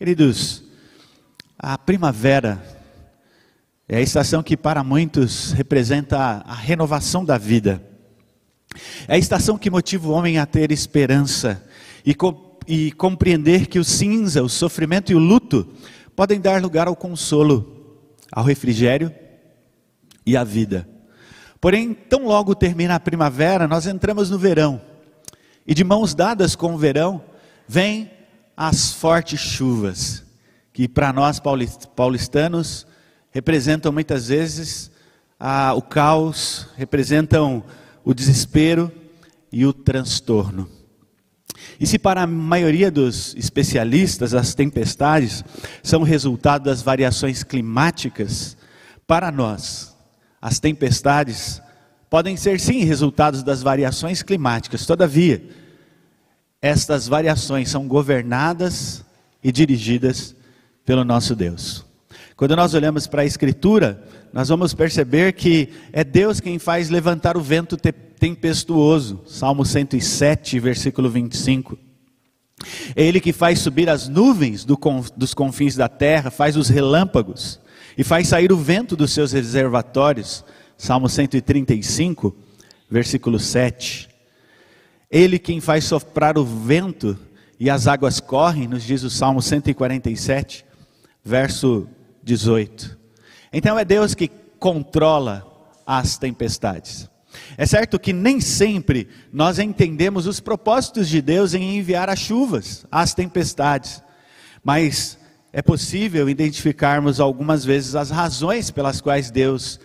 Queridos, a primavera é a estação que para muitos representa a renovação da vida. É a estação que motiva o homem a ter esperança e, co e compreender que o cinza, o sofrimento e o luto podem dar lugar ao consolo, ao refrigério e à vida. Porém, tão logo termina a primavera, nós entramos no verão. E de mãos dadas com o verão, vem as fortes chuvas, que para nós paulistanos representam muitas vezes o caos, representam o desespero e o transtorno. E se para a maioria dos especialistas as tempestades são resultado das variações climáticas, para nós as tempestades podem ser sim resultados das variações climáticas. Todavia, estas variações são governadas e dirigidas pelo nosso Deus. Quando nós olhamos para a Escritura, nós vamos perceber que é Deus quem faz levantar o vento tempestuoso. Salmo 107, versículo 25. É Ele que faz subir as nuvens do, dos confins da terra, faz os relâmpagos e faz sair o vento dos seus reservatórios. Salmo 135, versículo 7. Ele quem faz soprar o vento e as águas correm, nos diz o Salmo 147, verso 18. Então é Deus que controla as tempestades. É certo que nem sempre nós entendemos os propósitos de Deus em enviar as chuvas, as tempestades, mas é possível identificarmos algumas vezes as razões pelas quais Deus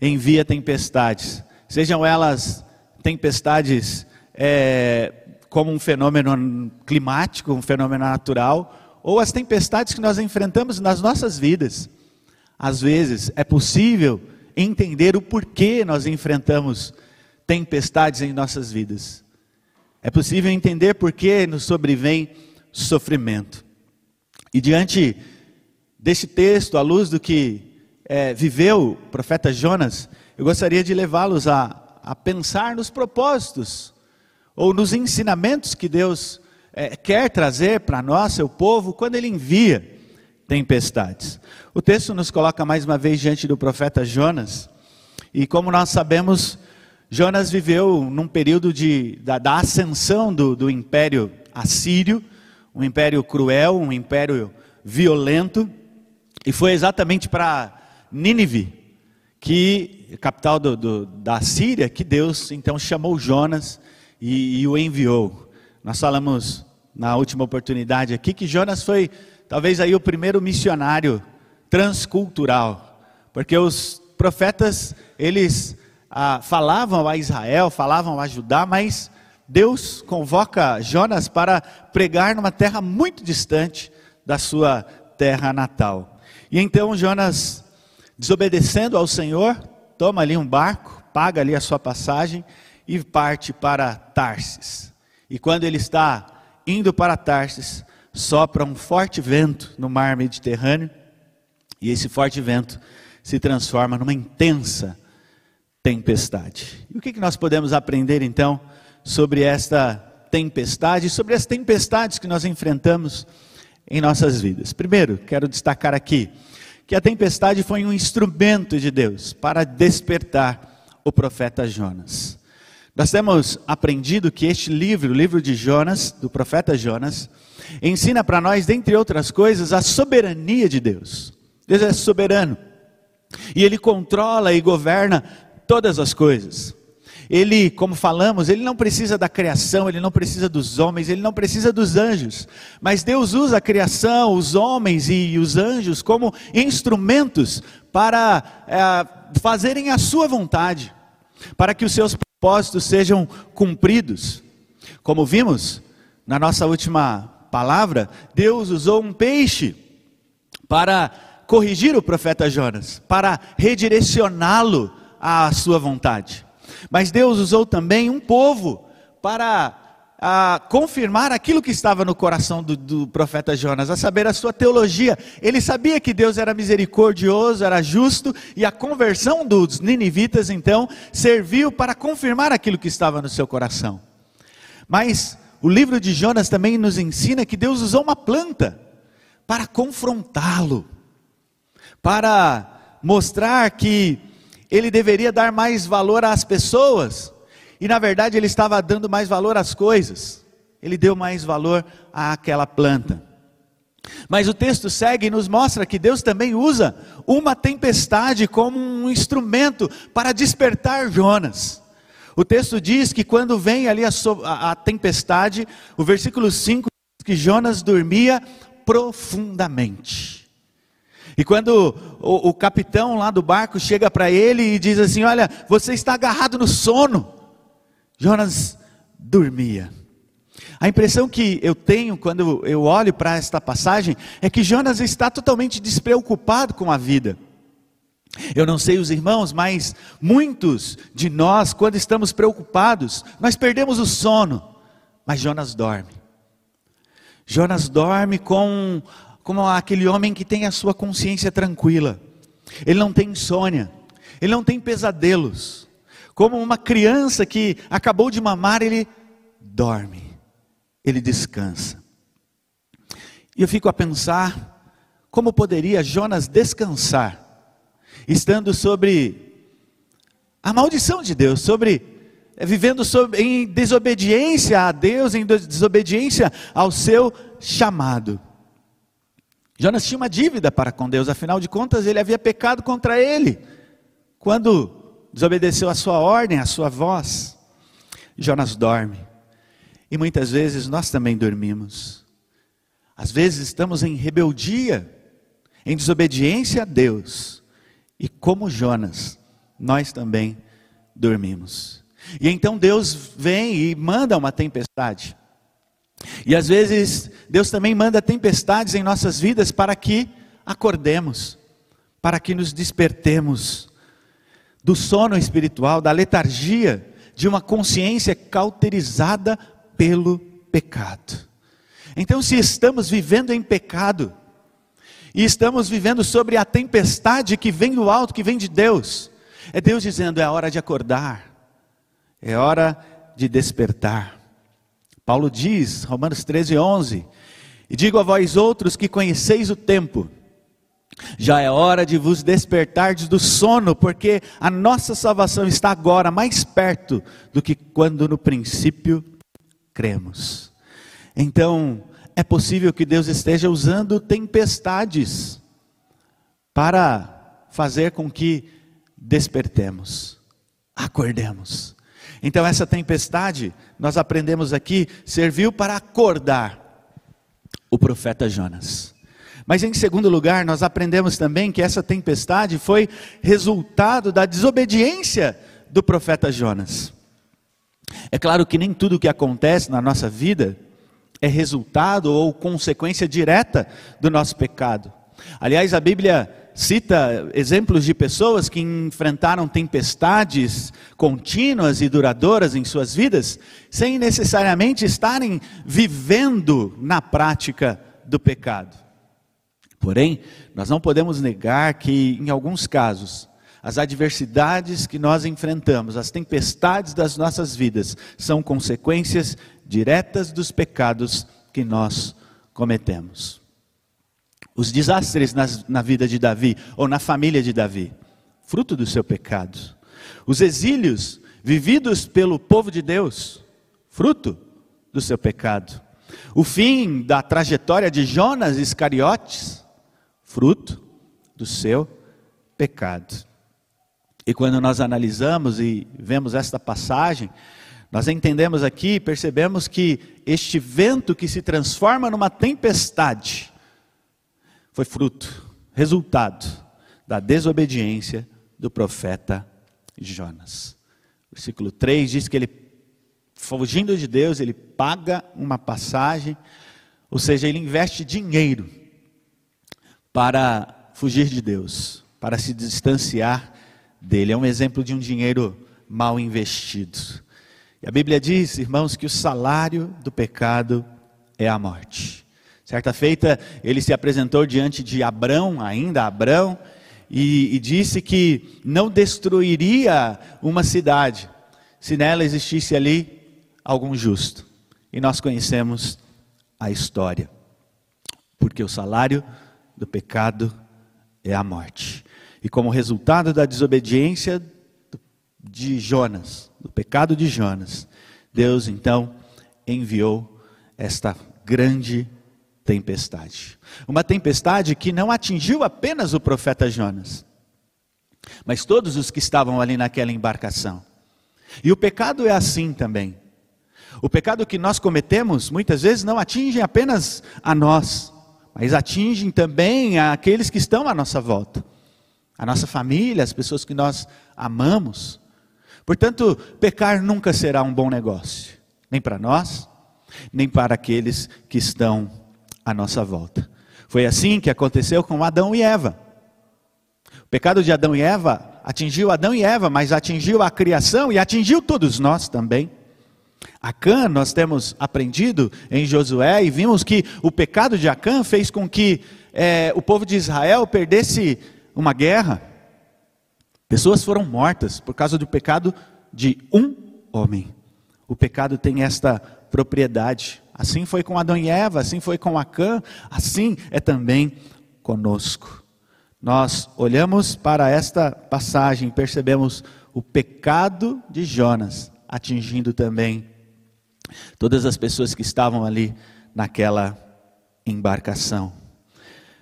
envia tempestades, sejam elas tempestades é, como um fenômeno climático, um fenômeno natural, ou as tempestades que nós enfrentamos nas nossas vidas. Às vezes é possível entender o porquê nós enfrentamos tempestades em nossas vidas. É possível entender por que nos sobrevém sofrimento. E diante deste texto, à luz do que é, viveu o profeta Jonas, eu gostaria de levá-los a, a pensar nos propósitos ou nos ensinamentos que Deus é, quer trazer para nós, seu povo, quando ele envia tempestades. O texto nos coloca mais uma vez diante do profeta Jonas, e como nós sabemos, Jonas viveu num período de, da, da ascensão do, do império assírio, um império cruel, um império violento, e foi exatamente para Nínive, que capital do, do, da Síria, que Deus então chamou Jonas e, e o enviou. Nós falamos na última oportunidade aqui que Jonas foi talvez aí o primeiro missionário transcultural, porque os profetas eles ah, falavam a Israel, falavam a Judá, mas Deus convoca Jonas para pregar numa terra muito distante da sua terra natal. E então Jonas, desobedecendo ao Senhor, toma ali um barco, paga ali a sua passagem e parte para Tarsis. E quando ele está indo para Tarsis, sopra um forte vento no mar Mediterrâneo, e esse forte vento se transforma numa intensa tempestade. E o que nós podemos aprender então sobre esta tempestade, sobre as tempestades que nós enfrentamos em nossas vidas? Primeiro, quero destacar aqui que a tempestade foi um instrumento de Deus para despertar o profeta Jonas. Nós temos aprendido que este livro, o livro de Jonas, do profeta Jonas, ensina para nós, dentre outras coisas, a soberania de Deus. Deus é soberano. E ele controla e governa todas as coisas. Ele, como falamos, ele não precisa da criação, ele não precisa dos homens, ele não precisa dos anjos. Mas Deus usa a criação, os homens e os anjos como instrumentos para é, fazerem a sua vontade, para que os seus propósitos sejam cumpridos. Como vimos na nossa última palavra, Deus usou um peixe para corrigir o profeta Jonas, para redirecioná-lo à sua vontade. Mas Deus usou também um povo para a confirmar aquilo que estava no coração do, do, profeta Jonas, a saber, a sua teologia. Ele sabia que Deus era misericordioso, era justo, e a conversão dos ninivitas, então, serviu para confirmar aquilo que estava no seu coração. Mas o livro de Jonas também nos ensina que Deus usou uma planta para confrontá-lo, para mostrar que ele deveria dar mais valor às pessoas, e na verdade ele estava dando mais valor às coisas, ele deu mais valor àquela planta. Mas o texto segue e nos mostra que Deus também usa uma tempestade como um instrumento para despertar Jonas. O texto diz que quando vem ali a, a, a tempestade, o versículo 5 diz que Jonas dormia profundamente. E quando o, o capitão lá do barco chega para ele e diz assim: Olha, você está agarrado no sono. Jonas dormia. A impressão que eu tenho quando eu olho para esta passagem é que Jonas está totalmente despreocupado com a vida. Eu não sei os irmãos, mas muitos de nós, quando estamos preocupados, nós perdemos o sono. Mas Jonas dorme. Jonas dorme com, como aquele homem que tem a sua consciência tranquila. Ele não tem insônia, ele não tem pesadelos. Como uma criança que acabou de mamar, ele dorme, ele descansa. E eu fico a pensar como poderia Jonas descansar estando sobre a maldição de Deus, sobre eh, vivendo em desobediência a Deus, em desobediência ao seu chamado. Jonas tinha uma dívida para com Deus, afinal de contas ele havia pecado contra ele, quando desobedeceu a sua ordem, a sua voz. Jonas dorme, e muitas vezes nós também dormimos. Às vezes estamos em rebeldia, em desobediência a Deus, e como Jonas, nós também dormimos. E então Deus vem e manda uma tempestade. E às vezes Deus também manda tempestades em nossas vidas para que acordemos, para que nos despertemos do sono espiritual, da letargia, de uma consciência cauterizada pelo pecado. Então, se estamos vivendo em pecado, e estamos vivendo sobre a tempestade que vem do alto, que vem de Deus. É Deus dizendo: é hora de acordar, é hora de despertar. Paulo diz, Romanos 13, 11: E digo a vós outros que conheceis o tempo, já é hora de vos despertardes do sono, porque a nossa salvação está agora mais perto do que quando no princípio cremos. Então, é possível que Deus esteja usando tempestades para fazer com que despertemos, acordemos. Então, essa tempestade, nós aprendemos aqui, serviu para acordar o profeta Jonas. Mas, em segundo lugar, nós aprendemos também que essa tempestade foi resultado da desobediência do profeta Jonas. É claro que nem tudo o que acontece na nossa vida é resultado ou consequência direta do nosso pecado. Aliás, a Bíblia cita exemplos de pessoas que enfrentaram tempestades contínuas e duradouras em suas vidas, sem necessariamente estarem vivendo na prática do pecado. Porém, nós não podemos negar que, em alguns casos, as adversidades que nós enfrentamos, as tempestades das nossas vidas, são consequências diretas dos pecados que nós cometemos. Os desastres nas, na vida de Davi, ou na família de Davi, fruto do seu pecado. Os exílios vividos pelo povo de Deus, fruto do seu pecado. O fim da trajetória de Jonas Iscariotes, fruto do seu pecado. E quando nós analisamos e vemos esta passagem, nós entendemos aqui, percebemos que este vento que se transforma numa tempestade foi fruto, resultado da desobediência do profeta Jonas. Versículo 3 diz que ele, fugindo de Deus, ele paga uma passagem, ou seja, ele investe dinheiro para fugir de Deus, para se distanciar dele. É um exemplo de um dinheiro mal investido. E a Bíblia diz, irmãos, que o salário do pecado é a morte. Certa feita, ele se apresentou diante de Abrão, ainda Abrão, e, e disse que não destruiria uma cidade se nela existisse ali algum justo. E nós conhecemos a história. porque o salário do pecado é a morte. E como resultado da desobediência de Jonas, do pecado de Jonas, Deus então enviou esta grande tempestade. Uma tempestade que não atingiu apenas o profeta Jonas, mas todos os que estavam ali naquela embarcação. E o pecado é assim também. O pecado que nós cometemos muitas vezes não atinge apenas a nós, mas atingem também aqueles que estão à nossa volta, a nossa família, as pessoas que nós amamos. Portanto, pecar nunca será um bom negócio, nem para nós, nem para aqueles que estão à nossa volta. Foi assim que aconteceu com Adão e Eva. O pecado de Adão e Eva atingiu Adão e Eva, mas atingiu a criação e atingiu todos nós também. Acã, nós temos aprendido em Josué e vimos que o pecado de Acã fez com que é, o povo de Israel perdesse uma guerra. Pessoas foram mortas por causa do pecado de um homem. O pecado tem esta propriedade. Assim foi com Adão e Eva, assim foi com Acã, assim é também conosco nós olhamos para esta passagem e percebemos o pecado de Jonas atingindo também todas as pessoas que estavam ali naquela embarcação.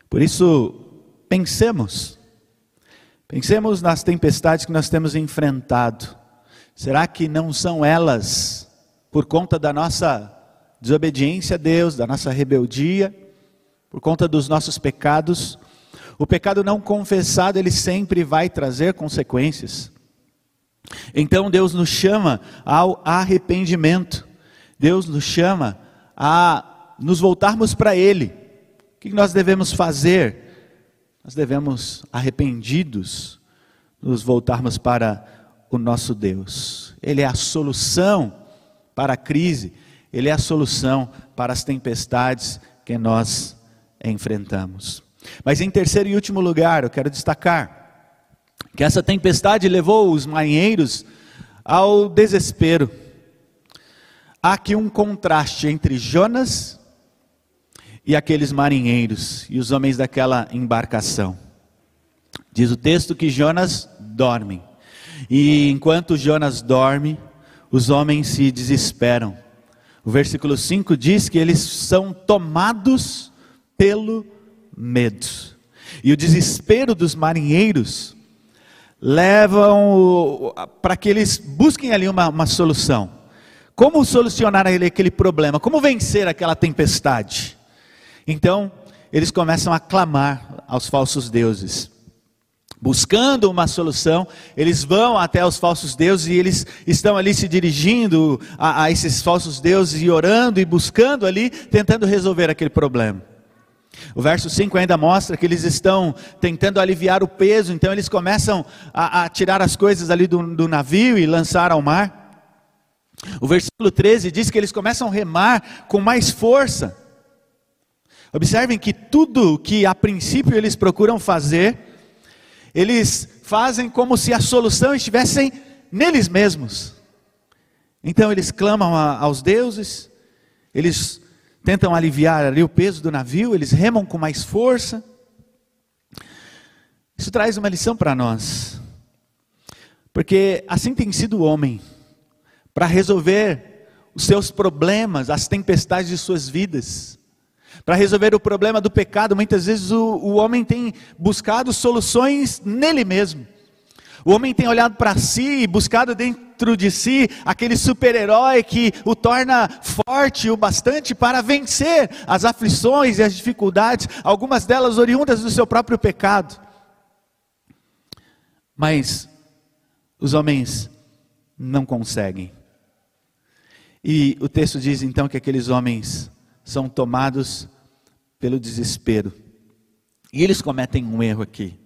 Por isso, pensemos, pensemos nas tempestades que nós temos enfrentado. Será que não são elas, por conta da nossa desobediência a Deus, da nossa rebeldia, por conta dos nossos pecados, o pecado não confessado, ele sempre vai trazer consequências. Então Deus nos chama ao arrependimento. Deus nos chama a nos voltarmos para Ele. O que nós devemos fazer? Nós devemos, arrependidos, nos voltarmos para o nosso Deus. Ele é a solução para a crise, Ele é a solução para as tempestades que nós enfrentamos. Mas em terceiro e último lugar, eu quero destacar que essa tempestade levou os marinheiros ao desespero. Há aqui um contraste entre Jonas e aqueles marinheiros e os homens daquela embarcação. Diz o texto que Jonas dorme. E enquanto Jonas dorme, os homens se desesperam. O versículo 5 diz que eles são tomados pelo medo. E o desespero dos marinheiros levam para que eles busquem ali uma, uma solução. Como solucionar aquele problema? Como vencer aquela tempestade? Então, eles começam a clamar aos falsos deuses. Buscando uma solução, eles vão até os falsos deuses e eles estão ali se dirigindo a, a esses falsos deuses e orando e buscando ali, tentando resolver aquele problema. O verso 5 ainda mostra que eles estão tentando aliviar o peso, então eles começam a, a tirar as coisas ali do, do navio e lançar ao mar. O versículo 13 diz que eles começam a remar com mais força. Observem que tudo que a princípio eles procuram fazer, eles fazem como se a solução estivesse neles mesmos. Então eles clamam a, aos deuses, eles tentam aliviar ali o peso do navio, eles remam com mais força. Isso traz uma lição para nós, porque assim tem sido o homem, para resolver os seus problemas, as tempestades de suas vidas, para resolver o problema do pecado, muitas vezes o, o homem tem buscado soluções nele mesmo. O homem tem olhado para si e buscado dentro de si aquele super-herói que o torna forte o bastante para vencer as aflições e as dificuldades, algumas delas oriundas do seu próprio pecado. Mas os homens não conseguem. E o texto diz então que aqueles homens são tomados pelo desespero. E eles cometem um erro aqui.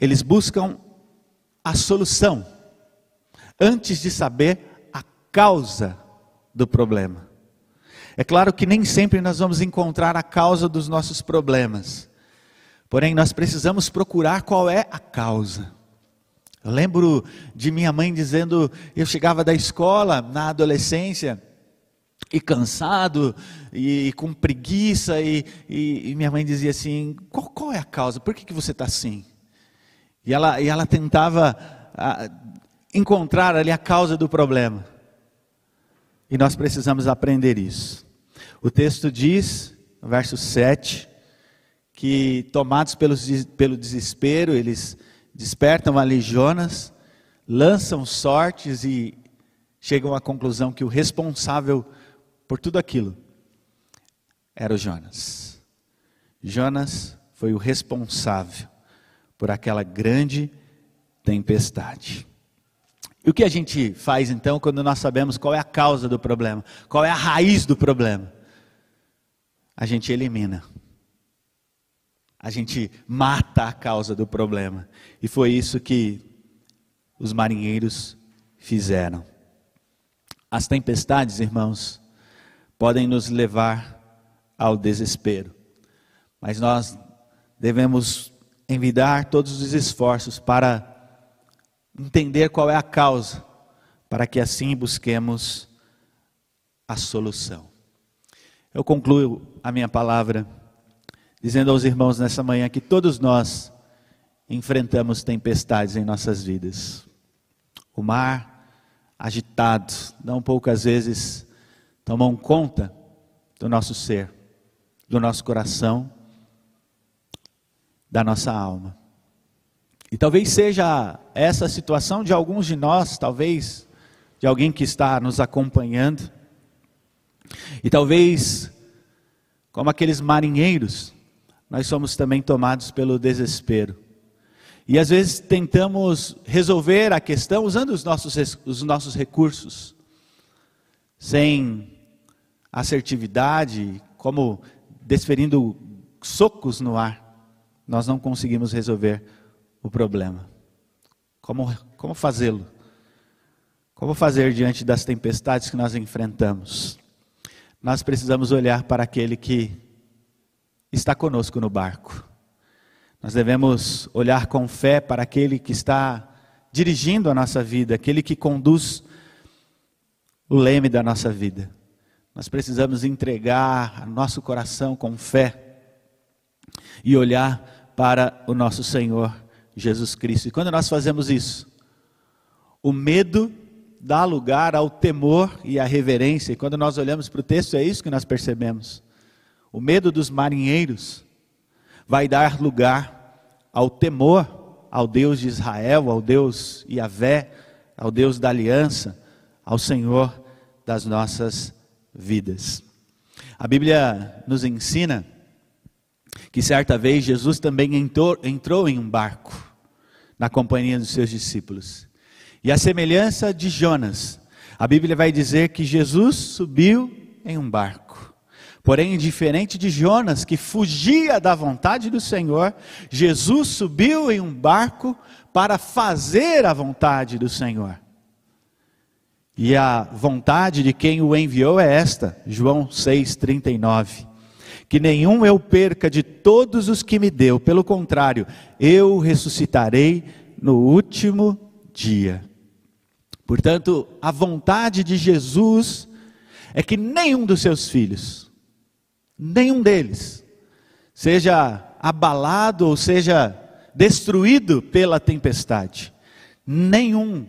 Eles buscam a solução antes de saber a causa do problema. É claro que nem sempre nós vamos encontrar a causa dos nossos problemas, porém nós precisamos procurar qual é a causa. Eu lembro de minha mãe dizendo, eu chegava da escola na adolescência, e cansado e, e com preguiça e, e, e, minha mãe dizia assim qual, qual é a causa? Por que, que você está assim? E ela, e ela tentava a, encontrar ali a causa do problema. E nós precisamos aprender isso. O texto diz verso 7 que tomados pelo, pelo desespero eles despertam ali Jonas lançam sortes e chegam à conclusão que o responsável por tudo aquilo era o Jonas. Jonas foi o responsável por aquela grande tempestade. E o que a gente faz então quando nós sabemos qual é a causa do problema, qual é a raiz do problema? A gente elimina. A gente mata a causa do problema. E foi isso que os marinheiros fizeram. As tempestades, irmãos, podem nos levar ao desespero. Mas nós devemos envidar todos os esforços para entender qual é a causa, para que assim busquemos a solução. Eu concluo a minha palavra dizendo aos irmãos nessa manhã que todos nós enfrentamos tempestades em nossas vidas. O mar agitado, não poucas vezes tomam conta do nosso ser, do nosso coração, da nossa alma. E talvez seja essa situação de alguns de nós, talvez de alguém que está nos acompanhando, e talvez, como aqueles marinheiros, nós somos também tomados pelo desespero. E às vezes tentamos resolver a questão usando os nossos, os nossos recursos, sem assertividade, como desferindo socos no ar, nós não conseguimos resolver o problema. Como, como fazê-lo? Como fazer diante das tempestades que nós enfrentamos? Nós precisamos olhar para aquele que está conosco no barco. Nós devemos olhar com fé para aquele que está dirigindo a nossa vida, aquele que conduz o leme da nossa vida. Nós precisamos entregar nosso coração com fé e olhar para o nosso Senhor Jesus Cristo. E quando nós fazemos isso, o medo dá lugar ao temor e à reverência. E quando nós olhamos para o texto, é isso que nós percebemos. O medo dos marinheiros vai dar lugar ao temor ao Deus de Israel, ao Deus Yahvé, ao Deus da aliança, ao Senhor das nossas vidas. A Bíblia nos ensina que certa vez Jesus também entrou, entrou em um barco na companhia dos seus discípulos. E a semelhança de Jonas, a Bíblia vai dizer que Jesus subiu em um barco. Porém, diferente de Jonas, que fugia da vontade do Senhor, Jesus subiu em um barco para fazer a vontade do Senhor. E a vontade de quem o enviou é esta, João 6,39. Que nenhum eu perca de todos os que me deu, pelo contrário, eu ressuscitarei no último dia. Portanto, a vontade de Jesus é que nenhum dos seus filhos, nenhum deles, seja abalado ou seja destruído pela tempestade. Nenhum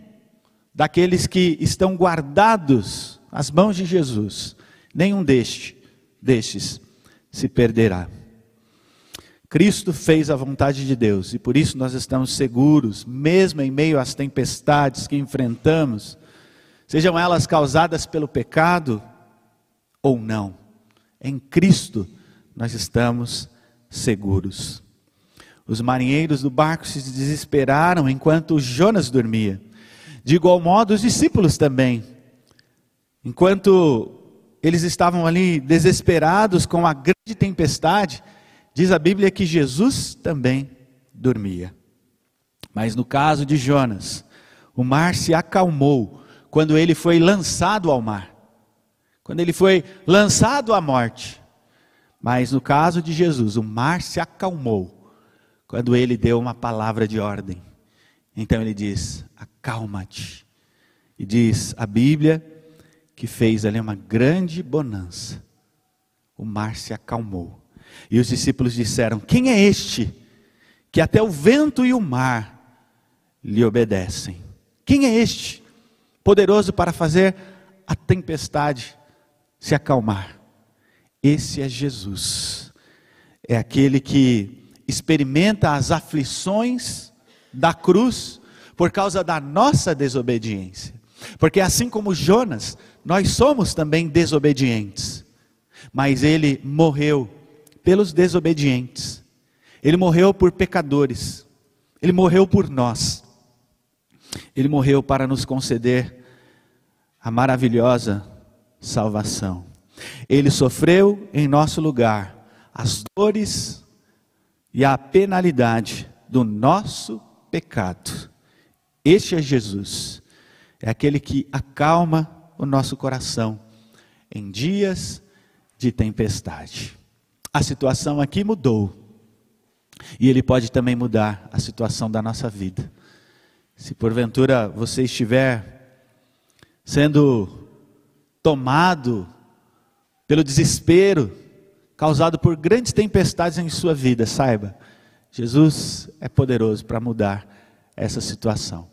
daqueles que estão guardados às mãos de Jesus, nenhum deste, destes se perderá. Cristo fez a vontade de Deus e por isso nós estamos seguros, mesmo em meio às tempestades que enfrentamos, sejam elas causadas pelo pecado ou não. Em Cristo nós estamos seguros. Os marinheiros do barco se desesperaram enquanto Jonas dormia. De igual modo, os discípulos também. Enquanto eles estavam ali desesperados com a grande tempestade, diz a Bíblia que Jesus também dormia. Mas no caso de Jonas, o mar se acalmou quando ele foi lançado ao mar, quando ele foi lançado à morte. Mas no caso de Jesus, o mar se acalmou quando ele deu uma palavra de ordem. Então ele diz: acalma-te. E diz a Bíblia que fez ali uma grande bonança. O mar se acalmou. E os discípulos disseram: Quem é este que até o vento e o mar lhe obedecem? Quem é este, poderoso para fazer a tempestade se acalmar? Esse é Jesus. É aquele que experimenta as aflições da cruz por causa da nossa desobediência. Porque assim como Jonas, nós somos também desobedientes. Mas ele morreu pelos desobedientes. Ele morreu por pecadores. Ele morreu por nós. Ele morreu para nos conceder a maravilhosa salvação. Ele sofreu em nosso lugar as dores e a penalidade do nosso pecado. Este é Jesus, é aquele que acalma o nosso coração em dias de tempestade. A situação aqui mudou, e Ele pode também mudar a situação da nossa vida. Se porventura você estiver sendo tomado pelo desespero causado por grandes tempestades em sua vida, saiba, Jesus é poderoso para mudar essa situação.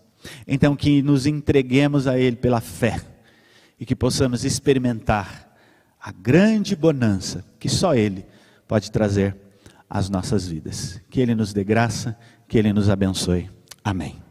Então, que nos entreguemos a Ele pela fé e que possamos experimentar a grande bonança que só Ele pode trazer às nossas vidas. Que Ele nos dê graça, que Ele nos abençoe. Amém.